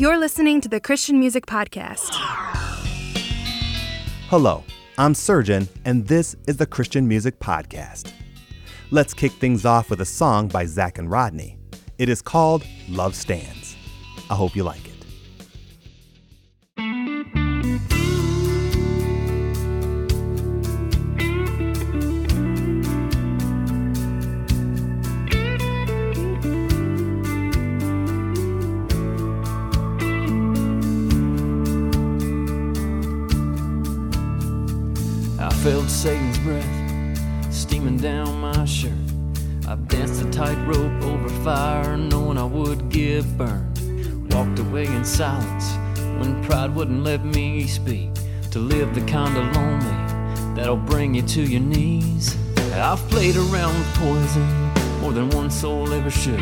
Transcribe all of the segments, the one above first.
You're listening to the Christian Music Podcast. Hello, I'm Surgeon, and this is the Christian Music Podcast. Let's kick things off with a song by Zach and Rodney. It is called Love Stands. I hope you like it. Satan's breath steaming down my shirt. I danced a tightrope over fire, knowing I would get burned. Walked away in silence when pride wouldn't let me speak. To live the kind of lonely that'll bring you to your knees. I've played around with poison more than one soul ever should.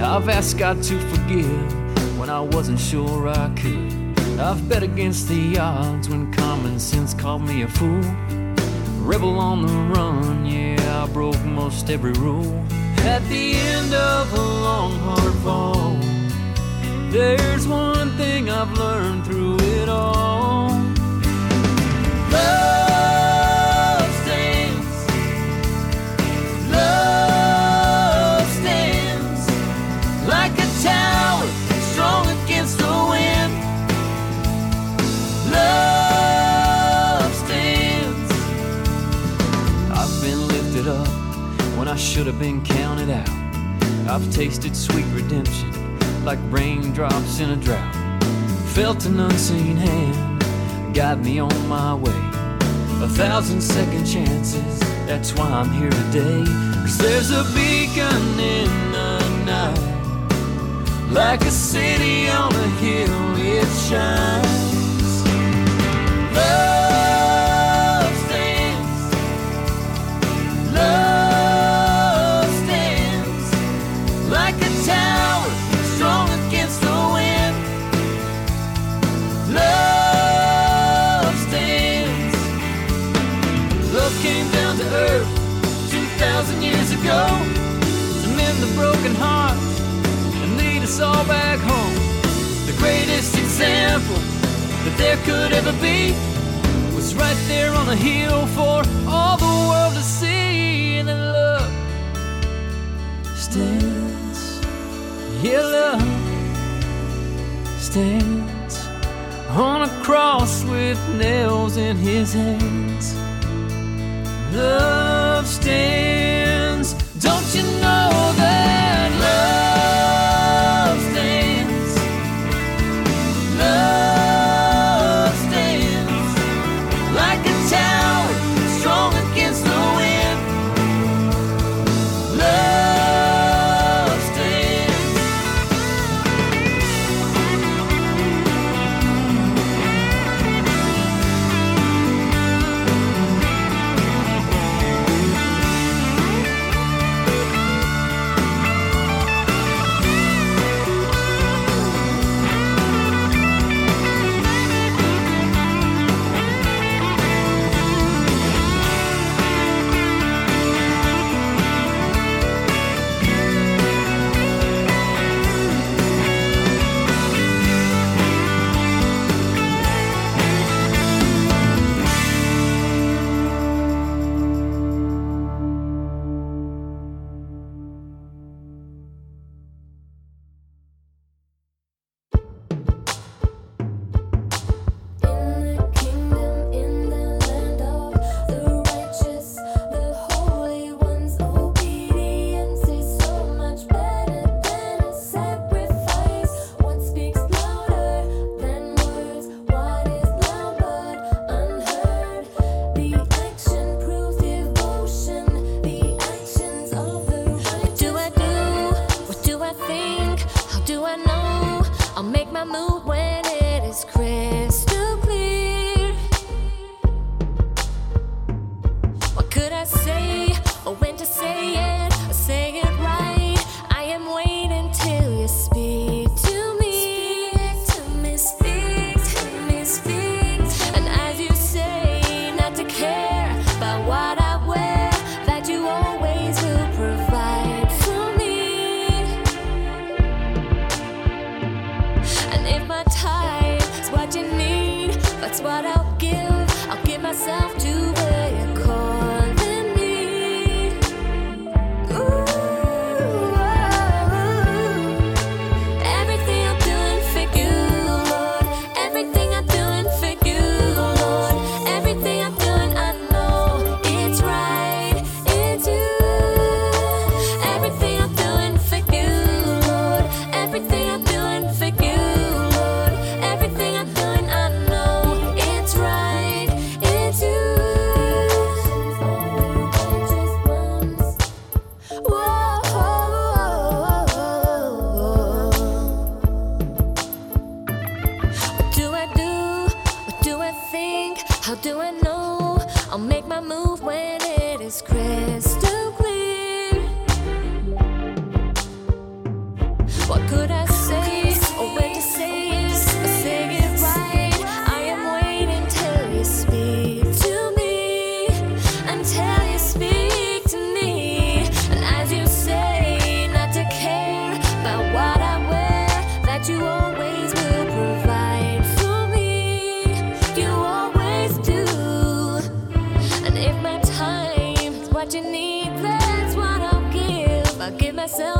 I've asked God to forgive when I wasn't sure I could. I've bet against the odds when common sense called me a fool. Rebel on the run, yeah, I broke most every rule. At the end of a long, hard fall, there's one thing I've learned through it all. Love should have been counted out. I've tasted sweet redemption like raindrops in a drought. Felt an unseen hand guide me on my way. A thousand second chances, that's why I'm here today. Cause there's a beacon in the night, like a city on a hill, it shines. Could ever be was right there on the hill for all the world to see. And then love stands, yeah, love stands on a cross with nails in his hands. Love stands, what I'll give. myself.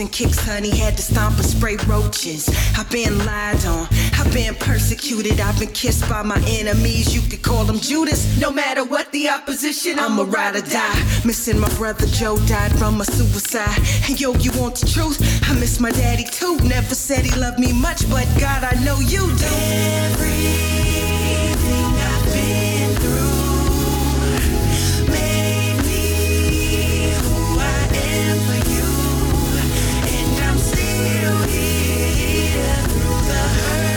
and kicks, honey. Had to stomp and spray roaches. I've been lied on. I've been persecuted. I've been kissed by my enemies. You could call them Judas. No matter what the opposition, I'm a ride or die. Missing my brother Joe died from a suicide. And yo, you want the truth? I miss my daddy too. Never said he loved me much, but God, I know you do. Everything I've been through. Made me who I am. the hurt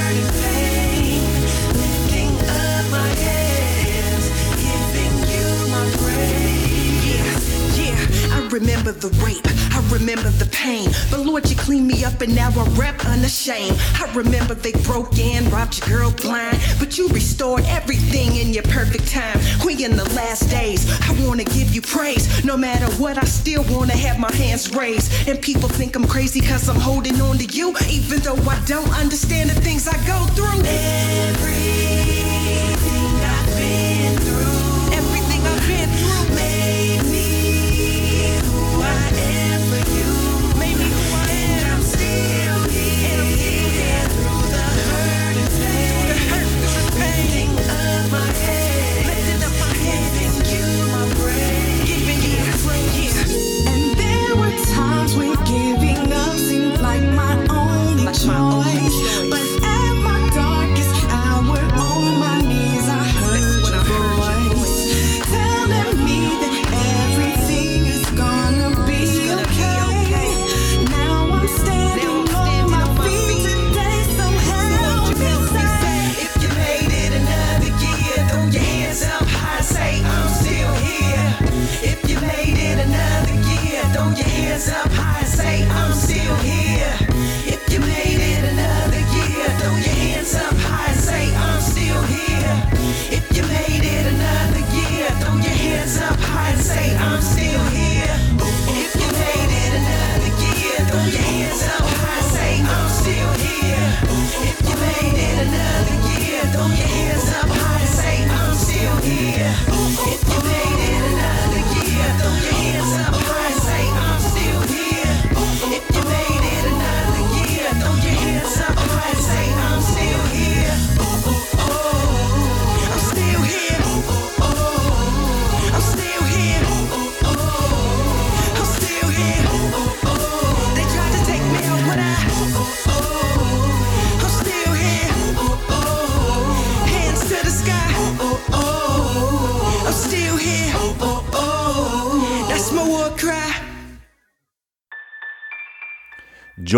remember the rape. I remember the pain. But Lord, you clean me up and now I rap unashamed. I remember they broke in, robbed your girl blind. But you restored everything in your perfect time. We in the last days. I wanna give you praise. No matter what, I still wanna have my hands raised. And people think I'm crazy cause I'm holding on to you. Even though I don't understand the things I go through. Every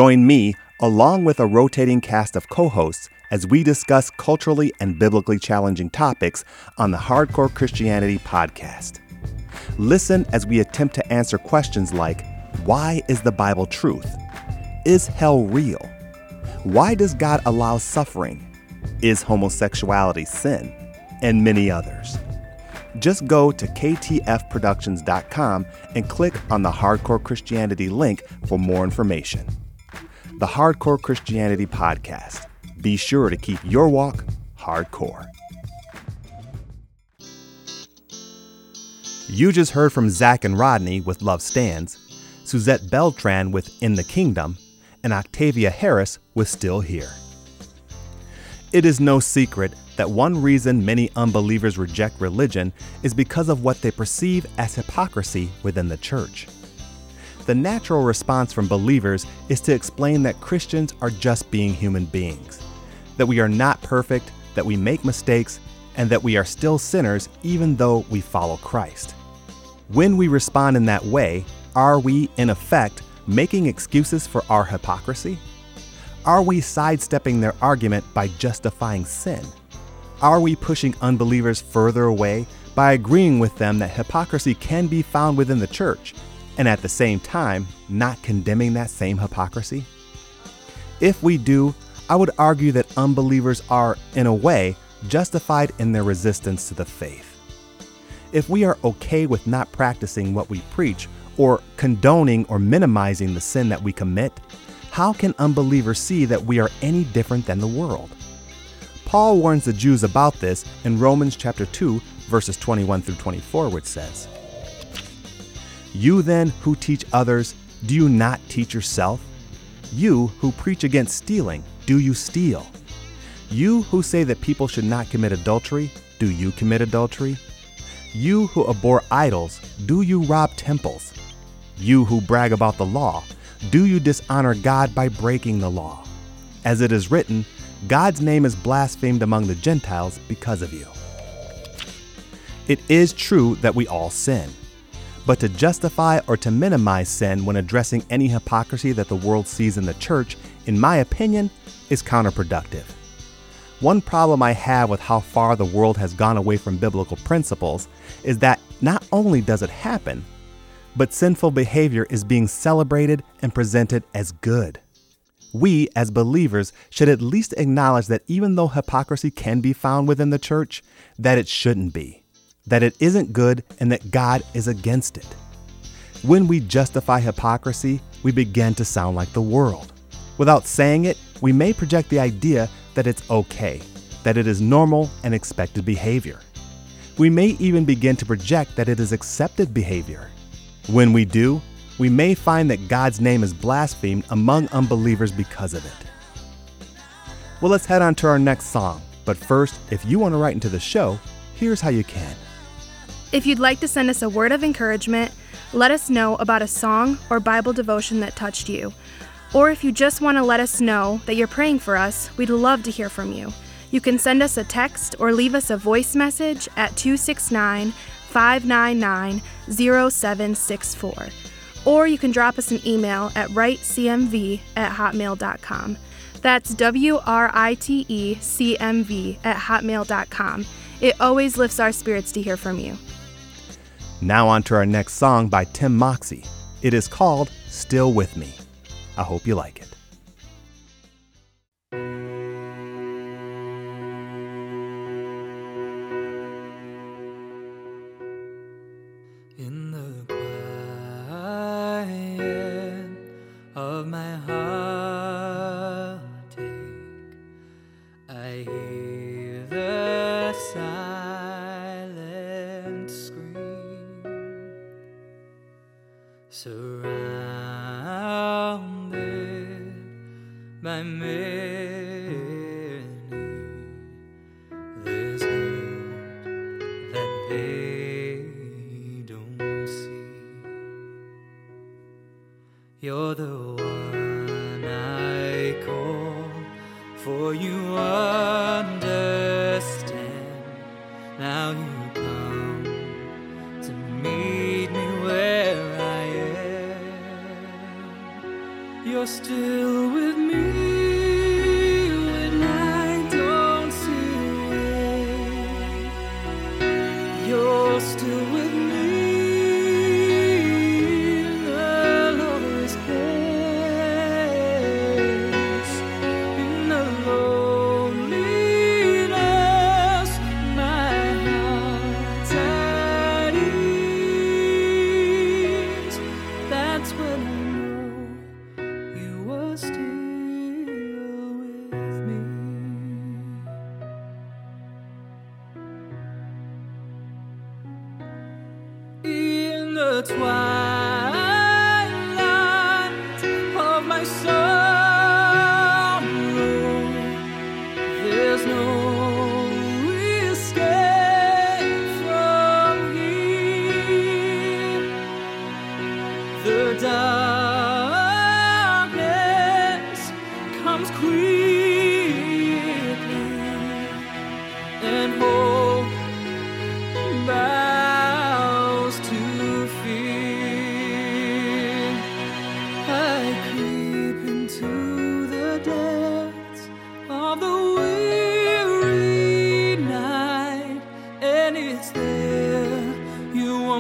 Join me, along with a rotating cast of co hosts, as we discuss culturally and biblically challenging topics on the Hardcore Christianity podcast. Listen as we attempt to answer questions like Why is the Bible truth? Is hell real? Why does God allow suffering? Is homosexuality sin? And many others. Just go to ktfproductions.com and click on the Hardcore Christianity link for more information. The Hardcore Christianity Podcast. Be sure to keep your walk hardcore. You just heard from Zach and Rodney with Love Stands, Suzette Beltran with In the Kingdom, and Octavia Harris with Still Here. It is no secret that one reason many unbelievers reject religion is because of what they perceive as hypocrisy within the church. The natural response from believers is to explain that Christians are just being human beings, that we are not perfect, that we make mistakes, and that we are still sinners even though we follow Christ. When we respond in that way, are we, in effect, making excuses for our hypocrisy? Are we sidestepping their argument by justifying sin? Are we pushing unbelievers further away by agreeing with them that hypocrisy can be found within the church, and at the same time, not condemning that same hypocrisy? If we do, I would argue that unbelievers are, in a way, justified in their resistance to the faith. If we are okay with not practicing what we preach, or condoning or minimizing the sin that we commit, how can unbelievers see that we are any different than the world? Paul warns the Jews about this in Romans chapter 2, verses 21 through 24, which says, You then who teach others, do you not teach yourself? You who preach against stealing, do you steal? You who say that people should not commit adultery, do you commit adultery? You who abhor idols, do you rob temples? You who brag about the law, do you dishonor God by breaking the law? As it is written, God's name is blasphemed among the Gentiles because of you. It is true that we all sin. But to justify or to minimize sin when addressing any hypocrisy that the world sees in the church, in my opinion, is counterproductive. One problem I have with how far the world has gone away from biblical principles is that not only does it happen, but sinful behavior is being celebrated and presented as good. We, as believers, should at least acknowledge that even though hypocrisy can be found within the church, that it shouldn't be, that it isn't good, and that God is against it. When we justify hypocrisy, we begin to sound like the world. Without saying it, we may project the idea that it's okay, that it is normal and expected behavior. We may even begin to project that it is accepted behavior. When we do, we may find that God's name is blasphemed among unbelievers because of it. Well, let's head on to our next song. But first, if you want to write into the show, here's how you can. If you'd like to send us a word of encouragement, let us know about a song or Bible devotion that touched you. Or if you just want to let us know that you're praying for us, we'd love to hear from you. You can send us a text or leave us a voice message at 269 599 0764. Or you can drop us an email at writecmv at hotmail.com. That's W R I T E C M V at hotmail.com. It always lifts our spirits to hear from you. Now, on to our next song by Tim Moxey. It is called Still With Me. I hope you like it. I'm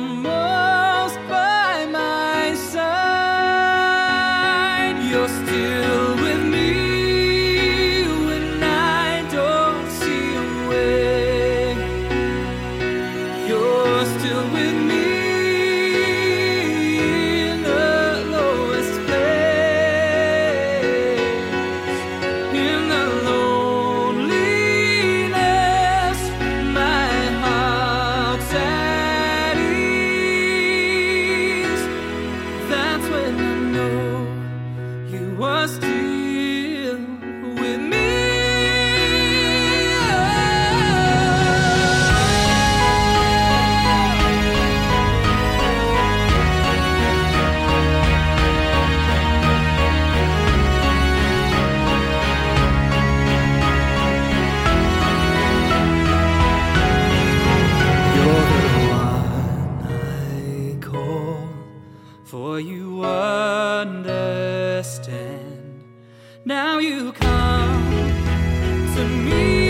from for you understand. Now you come to me.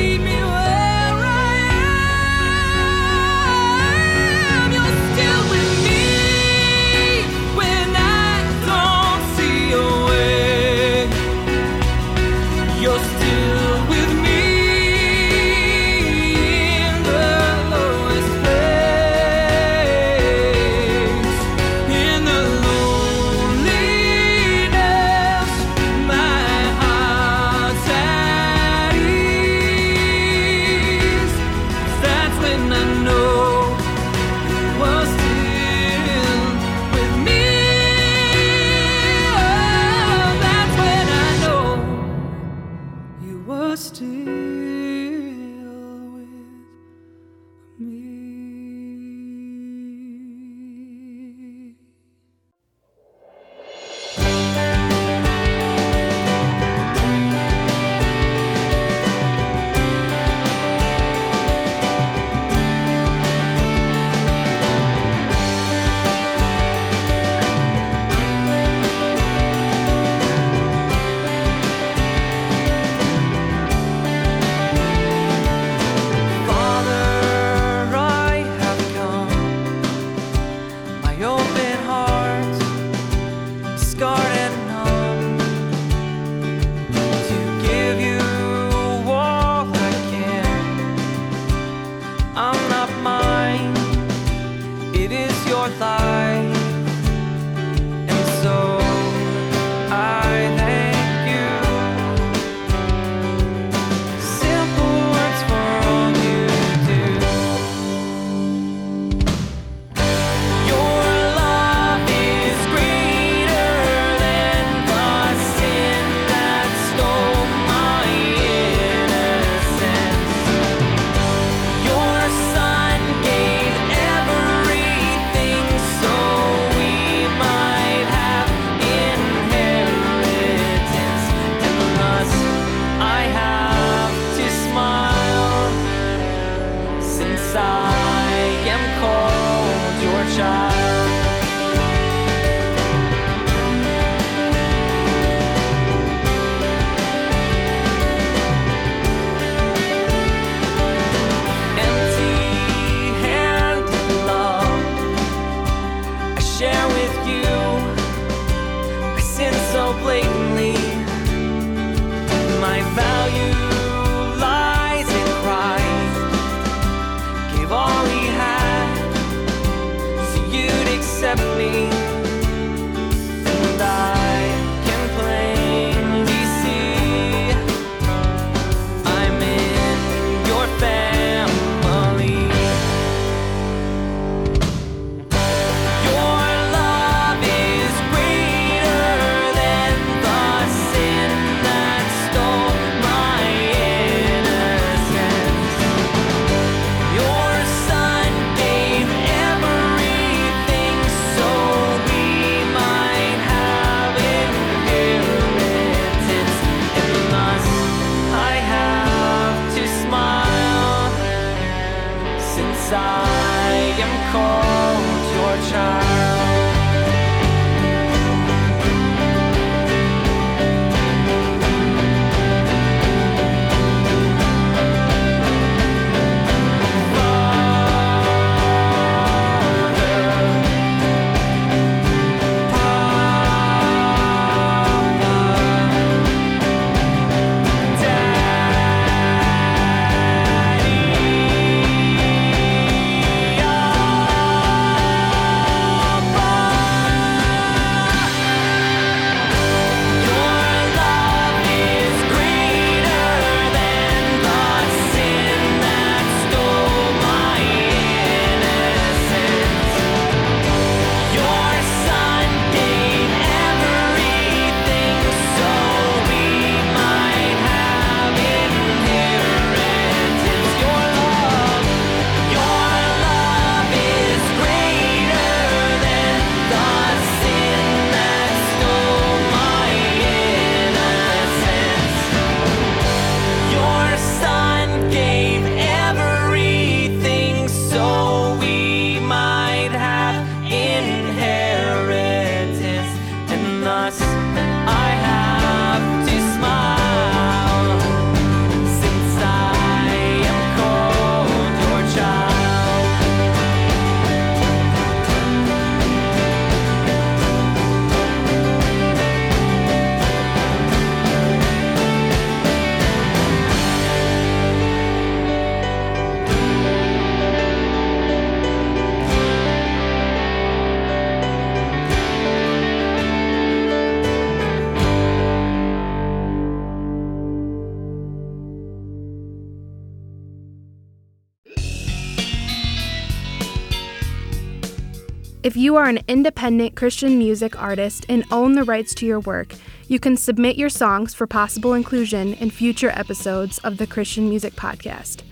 If you are an independent Christian music artist and own the rights to your work, you can submit your songs for possible inclusion in future episodes of the Christian Music Podcast.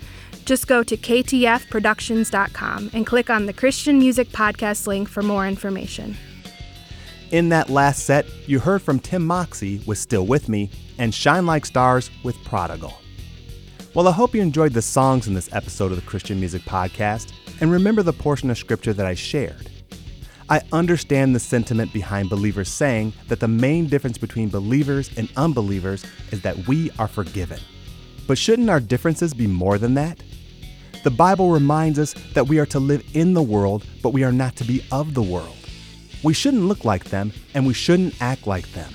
Just go to ktfproductions.com and click on the Christian Music Podcast link for more information. In that last set, you heard from Tim Moxie with Still With Me and Shine Like Stars with Prodigal. Well, I hope you enjoyed the songs in this episode of the Christian Music Podcast and remember the portion of scripture that I shared. I understand the sentiment behind believers saying that the main difference between believers and unbelievers is that we are forgiven. But shouldn't our differences be more than that? The Bible reminds us that we are to live in the world, but we are not to be of the world. We shouldn't look like them, and we shouldn't act like them.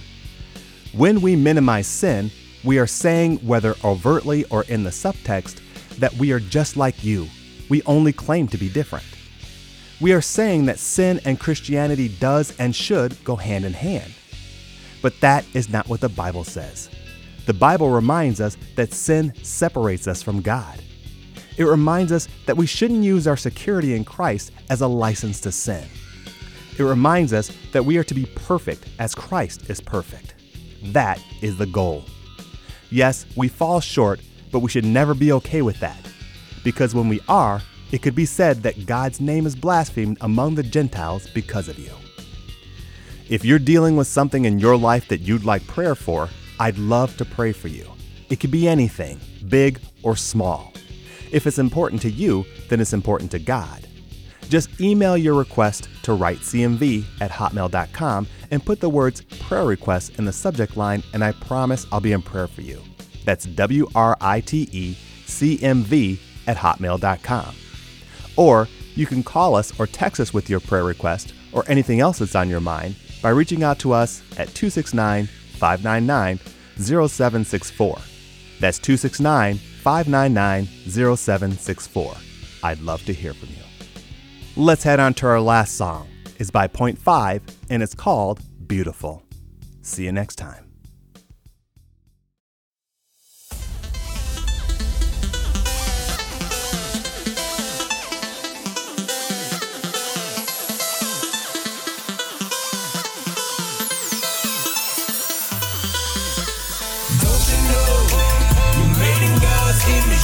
When we minimize sin, we are saying, whether overtly or in the subtext, that we are just like you. We only claim to be different. We are saying that sin and Christianity does and should go hand in hand. But that is not what the Bible says. The Bible reminds us that sin separates us from God. It reminds us that we shouldn't use our security in Christ as a license to sin. It reminds us that we are to be perfect as Christ is perfect. That is the goal. Yes, we fall short, but we should never be okay with that. Because when we are, it could be said that God's name is blasphemed among the Gentiles because of you. If you're dealing with something in your life that you'd like prayer for, I'd love to pray for you. It could be anything, big or small. If it's important to you, then it's important to God. Just email your request to writecmv at hotmail.com and put the words prayer request in the subject line, and I promise I'll be in prayer for you. That's W R I T E C M V at hotmail.com. Or you can call us or text us with your prayer request or anything else that's on your mind by reaching out to us at 269 599 0764. That's 269 599 0764. I'd love to hear from you. Let's head on to our last song. It's by Point Five and it's called Beautiful. See you next time.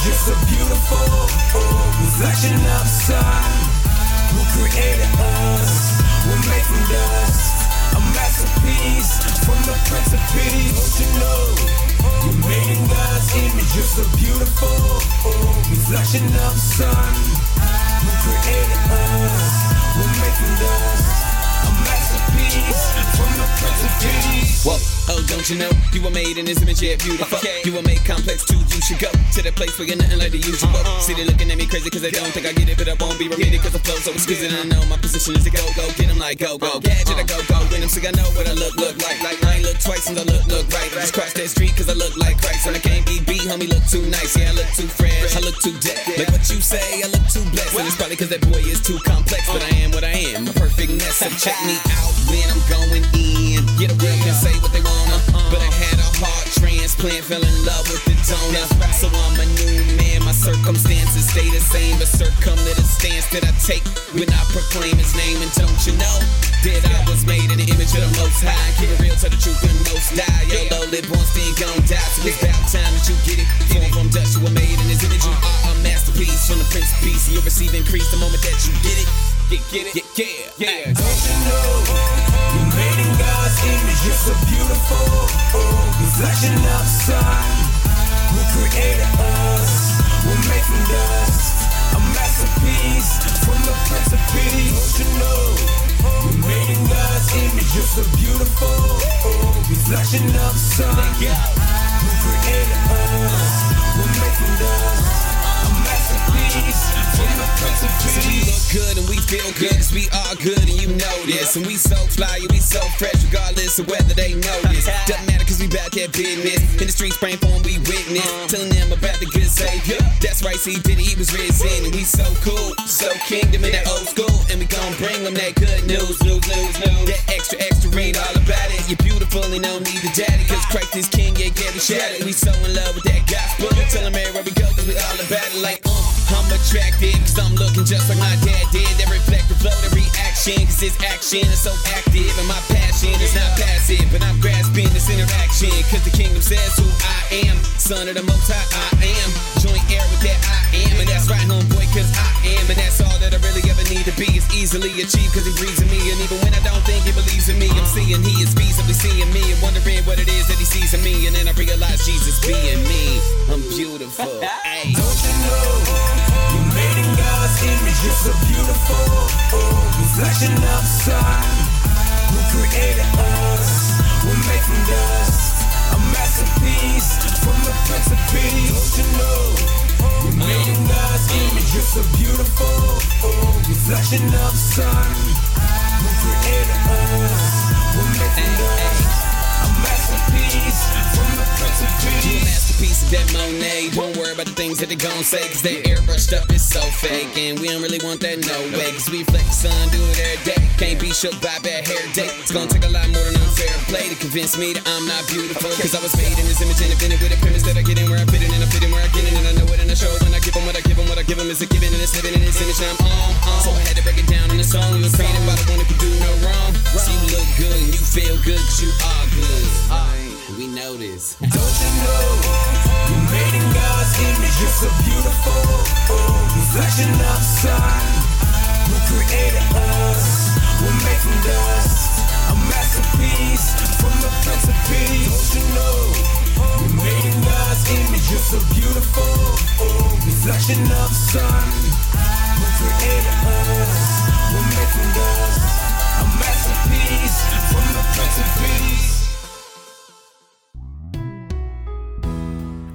You're so beautiful, reflection of the sun. Who created us? We're made from dust. A masterpiece from the Prince of Peace. Don't you know you made in God's image? You're so beautiful, reflection of the sun. Who created us? We're made from dust. A from the Prince of Peace. Whoa, oh, don't you know you were made in his image, yeah, beautiful. Uh-huh. You were made complex too. You should go to that place where you're nothing like the usual. Uh-huh. See, they looking at me crazy because they don't think I get it, but I won't be remitted because the flow so exquisite. And I know my position is to go, go, get get 'em like go, go. Uh-huh. Gadget, I go, go, win 'em, so I know what I look, look like. Like, I ain't look twice since I look, look right. I just crossed that street because I look like Christ. And I can't be beat, homie, look too nice. Yeah, I look too fresh, I look too dead. Like what you say, I look too blessed. And it's probably because that boy is too complex, but I am what I am, a perfect mess. So check me out when I'm going in. Get a real and say what they wanna. But I had a heart transplant, fell in love with the donor. So I'm a new man, my circumstances stay the same. But circum stance that I take when I proclaim his name. And don't you know that I was made in the image of the most high? Keep it real, tell the truth and most die. Yo, low lip on still gon' die. So it's about time that you get it. Form from dust, you were made in his image. You are a masterpiece from the Prince of Peace. And you'll receive increase the moment that you get it. Get, get it, yeah, yeah, yeah. Don't you know You're so beautiful, uh, reflection of the sun. Who created us? We're from dust. A masterpiece from the Prince of Peace. You know made in God's image? You're so beautiful, uh, reflection of the sun. Who created us? We're from dust. A masterpiece from Prince of So we look good and we feel good cause we are good and you know this. And we so fly, we so fresh regardless of whether they know this. Doesn't matter cause we back that business. In the streets, praying for 'em, we witness. Telling them about the good savior. That's right, see, did it, he was risen. And we so cool, so kingdom in that old school. And we gon' bring them that good news, news, news, news. That extra, extra, read all about it. You're beautiful and no need to daddy. Cause Christ is king, yeah, get it. We so in love with that gospel. Tell them everywhere we go cause we all about it like, uh. I'm attracted cause I'm looking just like my dad did. That reflective flow, the reaction, cause this action is so active. And my passion is not passive, but I'm grasping this interaction. Cause the kingdom says who I am. Son of the most high, I am. Joint heir with that I am. And that's right, homeboy, cause I am. And that's all that I really ever need to be. Is easily achieved cause he breathes in me. And even when I don't think he believes in me, I'm seeing he is feasibly seeing me. And wondering what it is that he sees in me. And then I realize Jesus being me. I'm beautiful. Don't you know you made in God's image? You're so beautiful, reflection of the sun. Who created us? We're made from dust. A masterpiece from the Prince of Peace. Don't you know you made in God's image? You're so beautiful, reflection of the sun. Who created us? We're made from dust. A masterpiece from masterpiece of that Monet. Don't worry about the things that they gon' say, cause that airbrushed up is so fake. And we don't really want that no way, cause we flex sun, do it every day. Can't be shook by bad hair day. It's gonna take a lot more than unfair play to convince me that I'm not beautiful. Cause I was made in this image and invented with a premise that I get in where I fit in, and I fit in where I get in, and I know it, and I show it when I give them what I give them. What I give them is a given, and it's living in this image I'm on. on. So I had to break it down in a song. You was created by the one who could do no wrong. So you look good and you feel good, cause you are good. Alright, we know this. Don't you know you made in God's image? You're so beautiful, reflection of the sun. Who created us? We're from dust. A masterpiece from the Prince of Peace. Don't you know you made in God's image? You're so beautiful, reflection of the sun. Who created us?